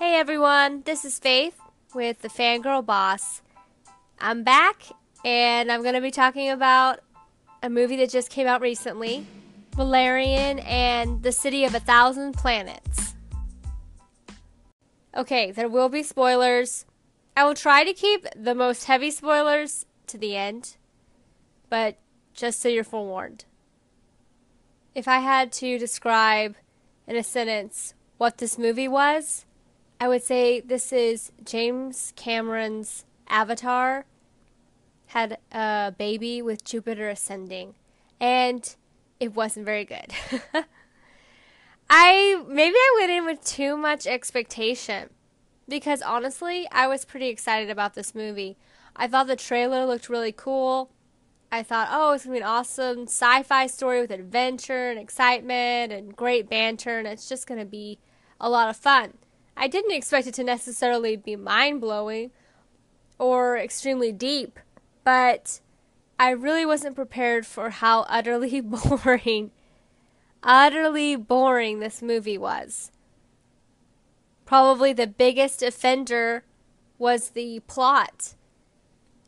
Hey everyone, this is Faith with the Fangirl Boss. I'm back and I'm going to be talking about a movie that just came out recently Valerian and the City of a Thousand Planets. Okay, there will be spoilers. I will try to keep the most heavy spoilers to the end, but just so you're forewarned. If I had to describe in a sentence what this movie was, I would say this is James Cameron's Avatar had a baby with Jupiter ascending, and it wasn't very good. I maybe I went in with too much expectation because honestly, I was pretty excited about this movie. I thought the trailer looked really cool. I thought, oh, it's gonna be an awesome sci-fi story with adventure and excitement and great banter, and it's just gonna be a lot of fun. I didn't expect it to necessarily be mind blowing or extremely deep, but I really wasn't prepared for how utterly boring, utterly boring this movie was. Probably the biggest offender was the plot.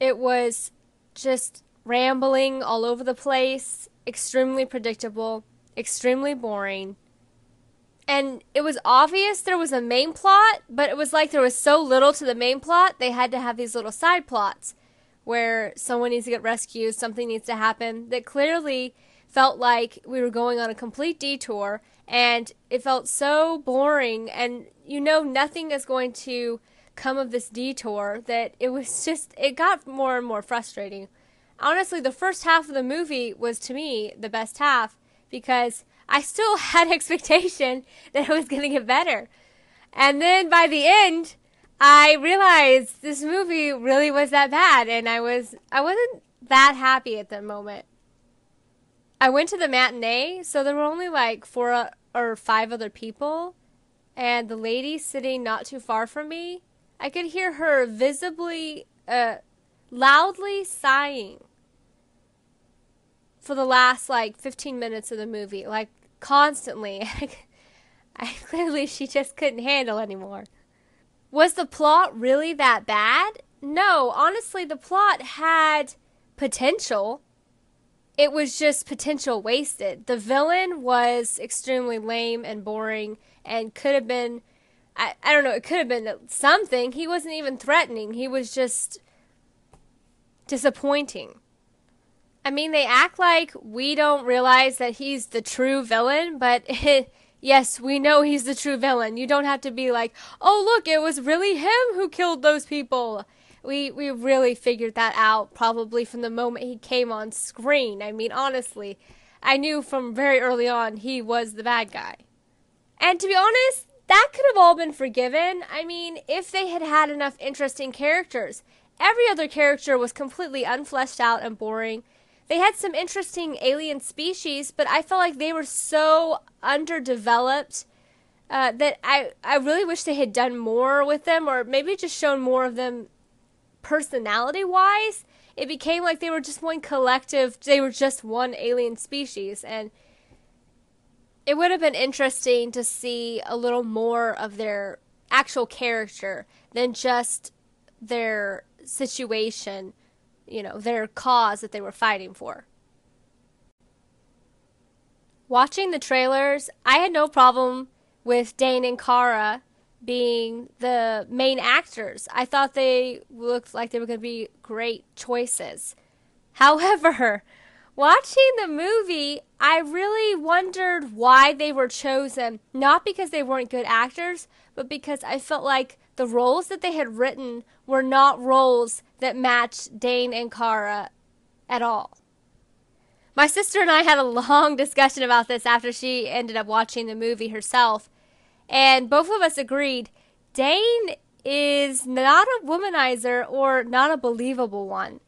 It was just rambling all over the place, extremely predictable, extremely boring and it was obvious there was a main plot, but it was like there was so little to the main plot, they had to have these little side plots where someone needs to get rescued, something needs to happen that clearly felt like we were going on a complete detour and it felt so boring and you know nothing is going to come of this detour that it was just it got more and more frustrating. Honestly, the first half of the movie was to me the best half because I still had expectation that it was going to get better. And then by the end, I realized this movie really was that bad and I was I wasn't that happy at the moment. I went to the matinee, so there were only like four or five other people and the lady sitting not too far from me, I could hear her visibly uh loudly sighing for the last like 15 minutes of the movie, like constantly. I clearly she just couldn't handle anymore. Was the plot really that bad? No, honestly, the plot had potential. It was just potential wasted. The villain was extremely lame and boring and could have been I, I don't know, it could have been something. He wasn't even threatening. He was just disappointing. I mean, they act like we don't realize that he's the true villain, but it, yes, we know he's the true villain. You don't have to be like, "Oh, look, it was really him who killed those people." We we really figured that out probably from the moment he came on screen. I mean, honestly, I knew from very early on he was the bad guy. And to be honest, that could have all been forgiven. I mean, if they had had enough interesting characters. Every other character was completely unfleshed out and boring they had some interesting alien species, but I felt like they were so underdeveloped uh, that I I really wish they had done more with them, or maybe just shown more of them personality wise. It became like they were just one collective. They were just one alien species, and it would have been interesting to see a little more of their actual character than just their situation you know, their cause that they were fighting for. Watching the trailers, I had no problem with Dane and Cara being the main actors. I thought they looked like they were going to be great choices. However, watching the movie, I really wondered why they were chosen. Not because they weren't good actors, but because I felt like the roles that they had written were not roles that matched Dane and Cara at all. My sister and I had a long discussion about this after she ended up watching the movie herself, and both of us agreed Dane is not a womanizer or not a believable one.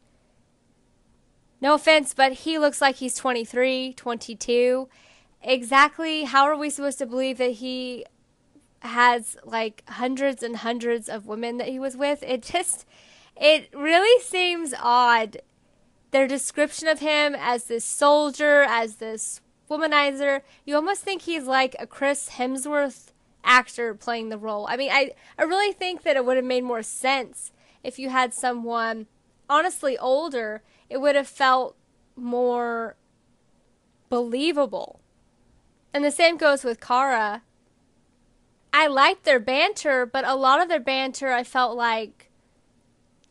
No offense, but he looks like he's 23, 22. Exactly how are we supposed to believe that he has like hundreds and hundreds of women that he was with. It just, it really seems odd. Their description of him as this soldier, as this womanizer, you almost think he's like a Chris Hemsworth actor playing the role. I mean, I, I really think that it would have made more sense if you had someone honestly older. It would have felt more believable. And the same goes with Cara. I liked their banter, but a lot of their banter I felt like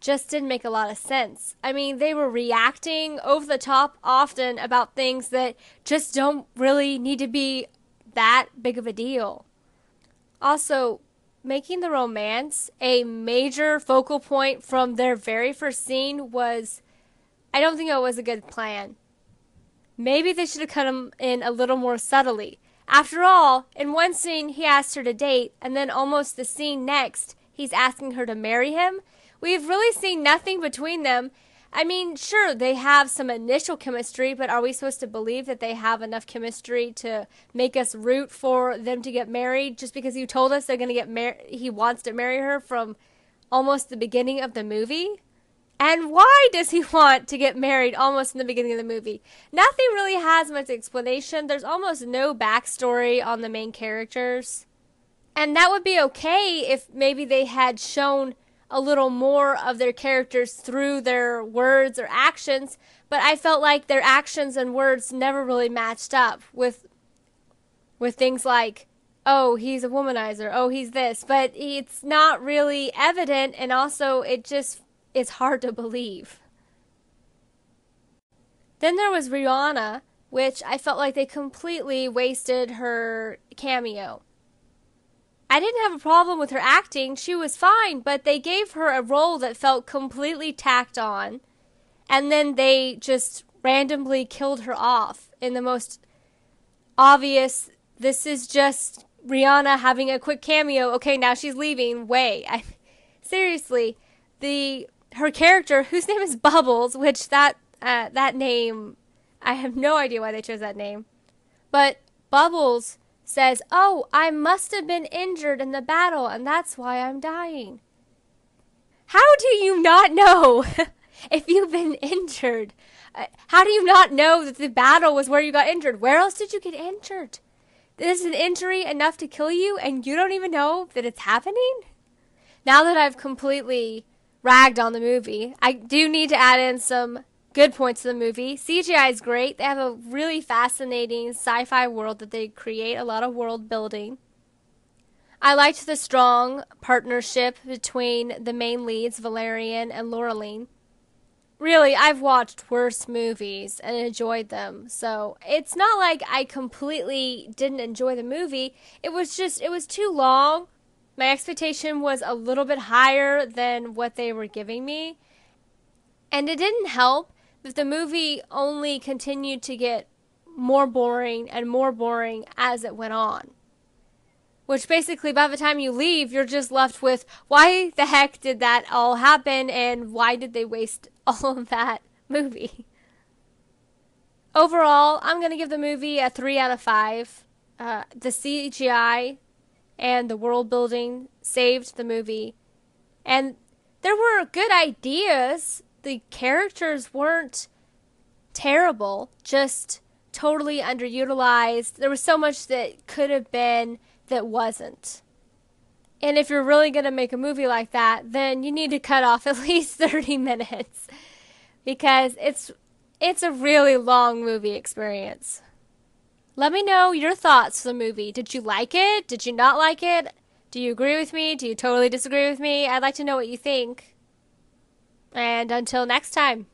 just didn't make a lot of sense. I mean, they were reacting over the top often about things that just don't really need to be that big of a deal. Also, making the romance a major focal point from their very first scene was, I don't think it was a good plan. Maybe they should have cut him in a little more subtly. After all, in one scene he asked her to date, and then almost the scene next, he's asking her to marry him. We've really seen nothing between them. I mean, sure, they have some initial chemistry, but are we supposed to believe that they have enough chemistry to make us root for them to get married just because you told us they're going to get married? He wants to marry her from almost the beginning of the movie? And why does he want to get married almost in the beginning of the movie? Nothing really has much explanation. There's almost no backstory on the main characters. And that would be okay if maybe they had shown a little more of their characters through their words or actions, but I felt like their actions and words never really matched up with with things like oh, he's a womanizer, oh, he's this, but it's not really evident and also it just is hard to believe. Then there was Rihanna, which I felt like they completely wasted her cameo. I didn't have a problem with her acting, she was fine, but they gave her a role that felt completely tacked on, and then they just randomly killed her off in the most obvious this is just Rihanna having a quick cameo. Okay, now she's leaving. Way. I, seriously, the her character, whose name is Bubbles, which that uh, that name, I have no idea why they chose that name, but Bubbles says, "Oh, I must have been injured in the battle, and that's why I'm dying." How do you not know if you've been injured? Uh, how do you not know that the battle was where you got injured? Where else did you get injured? Is an injury enough to kill you, and you don't even know that it's happening? Now that I've completely ragged on the movie. I do need to add in some good points to the movie. CGI is great. They have a really fascinating sci fi world that they create, a lot of world building. I liked the strong partnership between the main leads, Valerian and Laureline. Really, I've watched worse movies and enjoyed them. So it's not like I completely didn't enjoy the movie. It was just, it was too long my expectation was a little bit higher than what they were giving me. And it didn't help that the movie only continued to get more boring and more boring as it went on. Which basically, by the time you leave, you're just left with why the heck did that all happen and why did they waste all of that movie? Overall, I'm going to give the movie a 3 out of 5. Uh, the CGI and the world building saved the movie. And there were good ideas. The characters weren't terrible, just totally underutilized. There was so much that could have been that wasn't. And if you're really going to make a movie like that, then you need to cut off at least 30 minutes because it's it's a really long movie experience. Let me know your thoughts on the movie. Did you like it? Did you not like it? Do you agree with me? Do you totally disagree with me? I'd like to know what you think. And until next time.